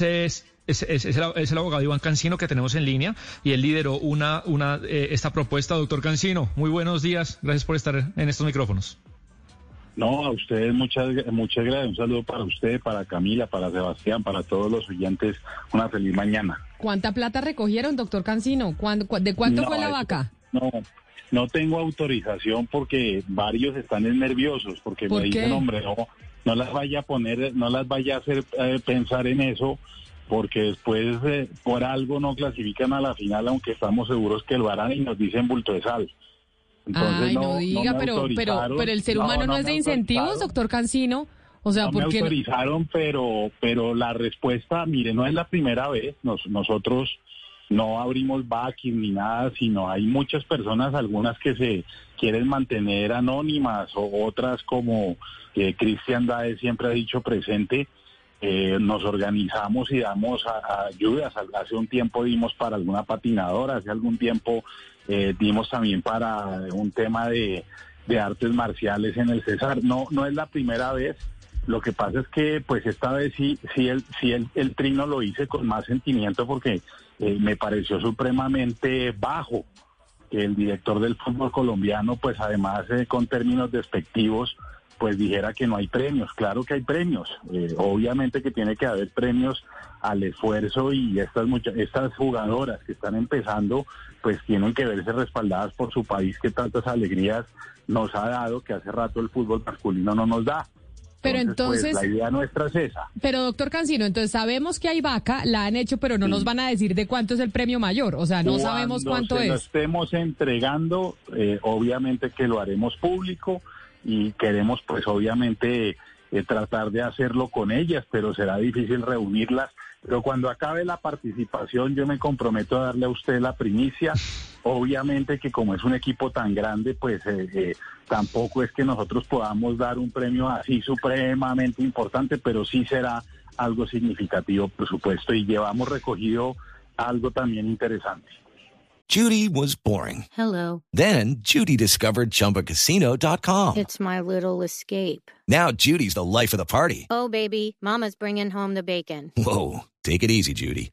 Es, es, es, es, el, es el abogado Iván Cancino que tenemos en línea y él lideró una, una, eh, esta propuesta. Doctor Cancino, muy buenos días. Gracias por estar en estos micrófonos. No, a ustedes muchas, muchas gracias. Un saludo para usted, para Camila, para Sebastián, para todos los oyentes. Una feliz mañana. ¿Cuánta plata recogieron, doctor Cancino? ¿Cuándo, cu- ¿De cuánto No, fue la vaca? No, no tengo autorización porque varios están nerviosos porque ¿Por me qué? dicen, hombre, no, no las vaya a poner, no las vaya a hacer eh, pensar en eso porque después eh, por algo no clasifican a la final aunque estamos seguros que lo harán y nos dicen bulto de sal. Ay, no, diga, me pero, pero, pero el ser humano no, es me de incentivos, doctor Cancino. O sea, no me no? autorizaron, pero, pero la respuesta, mire, no es la primera vez. Nos- nosotros no abrimos backing ni nada, sino hay muchas personas, algunas que se quieren mantener anónimas o otras como eh, Cristian siempre ha dicho presente. eh, nos organizamos y damos a- a ayudas. Hace un tiempo dimos para alguna patinadora, hace algún tiempo eh, dimos también para un tema de, de artes marciales en el César. No, no es la primera vez. Lo que pasa es que, pues esta vez sí, sí el, sí el, el trino lo hice con más sentimiento porque eh, me pareció supremamente bajo que el director del fútbol colombiano, pues además eh, con términos despectivos, pues dijera que no hay premios. Claro que hay premios. Eh, obviamente que tiene que haber premios al esfuerzo y estas estas jugadoras que están empezando, pues tienen que verse respaldadas por su país que tantas alegrías nos ha dado que hace rato el fútbol masculino no nos da. Pero pues, entonces- la idea nuestra es esa. Pero, doctor Cancino, entonces sabemos que hay vaca, la han hecho, pero no nos van a decir de cuánto es el premio mayor. O sea, no sabemos cuánto se lo es. estemos entregando, eh, obviamente que lo haremos público y queremos pues obviamente eh, tratar de hacerlo con ellas, pero será difícil reunirlas. Pero cuando acabe la participación yo me comprometo a darle a usted la primicia. Obviamente que como es un equipo tan grande, pues eh, eh, tampoco es que nosotros podamos dar un premio así supremamente importante, pero sí será algo significativo, por supuesto, y llevamos recogido algo también interesante. Judy was boring. Hello. Then Judy discovered ChumbaCasino.com. It's my little escape. Now Judy's the life of the party. Oh, baby, Mama's bringing home the bacon. Whoa, take it easy, Judy.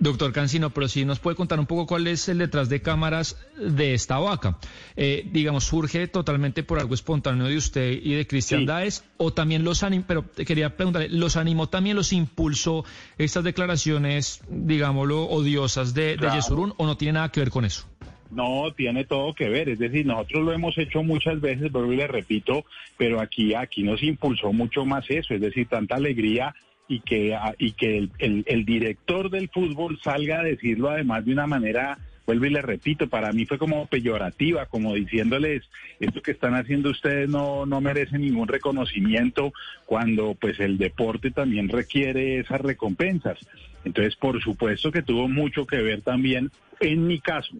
Doctor Cancino, pero sí nos puede contar un poco cuál es el detrás de cámaras de esta vaca. Eh, digamos, ¿surge totalmente por algo espontáneo de usted y de Cristian Sí. Daes? ¿O también los animó, pero quería preguntarle, ¿los animó también, los impulsó estas declaraciones, digámoslo, odiosas de, de Claro. Yesurún o no tiene nada que ver con eso? No, tiene todo que ver. Es decir, nosotros lo hemos hecho muchas veces, pero le repito, pero aquí, aquí nos impulsó mucho más eso, es decir, tanta alegría y que, a- y que el, director del fútbol salga a decirlo además de una manera, vuelvo y le repito, para mí fue como peyorativa, como diciéndoles, esto que están haciendo ustedes no, no merece ningún reconocimiento cuando pues el deporte también requiere esas recompensas. Entonces, por supuesto que tuvo mucho que ver también en mi caso,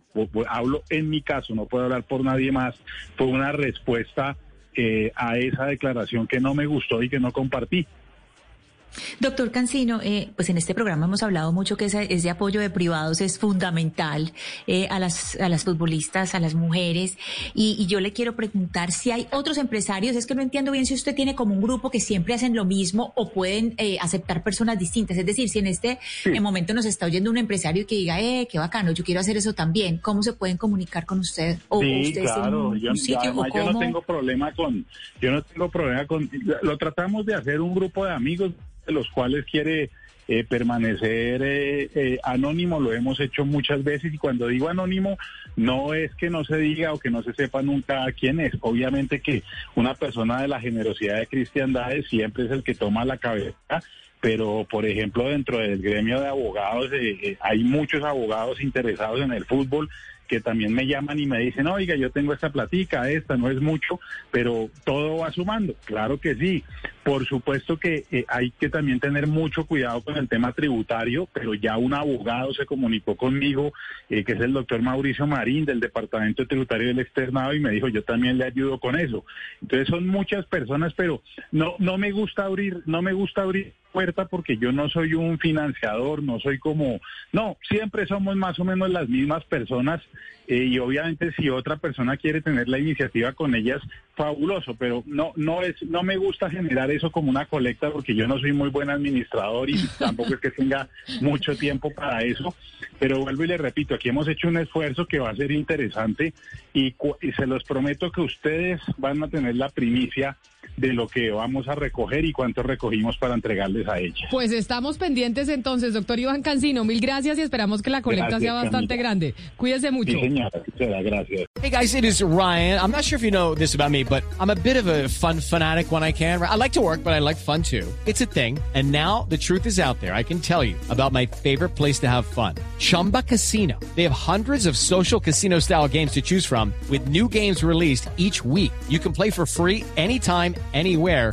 hablo en mi caso, no puedo hablar por nadie más, fue una respuesta eh, a esa declaración que no me gustó y que no compartí. Doctor Cancino, eh, pues en este programa hemos hablado mucho que ese, ese apoyo de privados es fundamental eh, a, las, a las futbolistas, a las mujeres. Y, y yo le quiero preguntar si hay otros empresarios, es que no entiendo bien si usted tiene como un grupo que siempre hacen lo mismo o pueden eh, aceptar personas distintas. Es decir, si en este momento nos está oyendo un empresario que diga, eh, qué bacano, yo quiero hacer eso también, ¿cómo se pueden comunicar con usted? O sí, usted en claro. un, Yo, un y sitio además o yo no tengo problema con, yo no tengo problema con, lo tratamos de hacer un grupo de amigos de los cuales quiere eh, permanecer eh, eh, anónimo, lo hemos hecho muchas veces y cuando digo anónimo no es que no se diga o que no se sepa nunca quién es, obviamente que una persona de la generosidad de cristiandad siempre es el que toma la cabeza pero por ejemplo dentro del gremio de abogados hay muchos abogados interesados en el fútbol que también me llaman y me dicen, oiga, yo tengo esta platica, esta no es mucho, pero todo va sumando. Claro que sí. Por supuesto que eh, hay que también tener mucho cuidado con el tema tributario, pero ya un abogado se comunicó conmigo, eh, que es el doctor Mauricio Marín del Departamento Tributario del Externado, y me dijo, yo también le ayudo con eso. Entonces son muchas personas, pero no, no me gusta abrir, no me gusta abrir puerta porque yo no soy un financiador, no soy como, no, siempre somos más o menos las mismas personas eh, y obviamente si otra persona quiere tener la iniciativa con ellas, fabuloso, pero no, no es, no me gusta generar eso como una colecta porque yo no soy muy buen administrador y tampoco es que tenga mucho tiempo para eso, pero vuelvo y le repito, aquí hemos hecho un esfuerzo que va a ser interesante y, y se los prometo que ustedes van a tener la primicia de lo que vamos a recoger y cuánto recogimos para entregarles a ella. Pues estamos pendientes entonces, doctor Iván Cancino. Mil gracias y esperamos que la colecta sea bastante grande. Cuídese mucho. Sí, señora, gracias. Hey guys, it is Ryan. I'm not sure if you know this about me, but I'm a bit of a fun fanatic when I can. I like to work, but I like fun too. It's a thing. And now the truth is out there. I can tell you about my favorite place to have fun. Chumba Casino. They have hundreds of social casino style games to choose from with new games released each week. You can play for free anytime anywhere,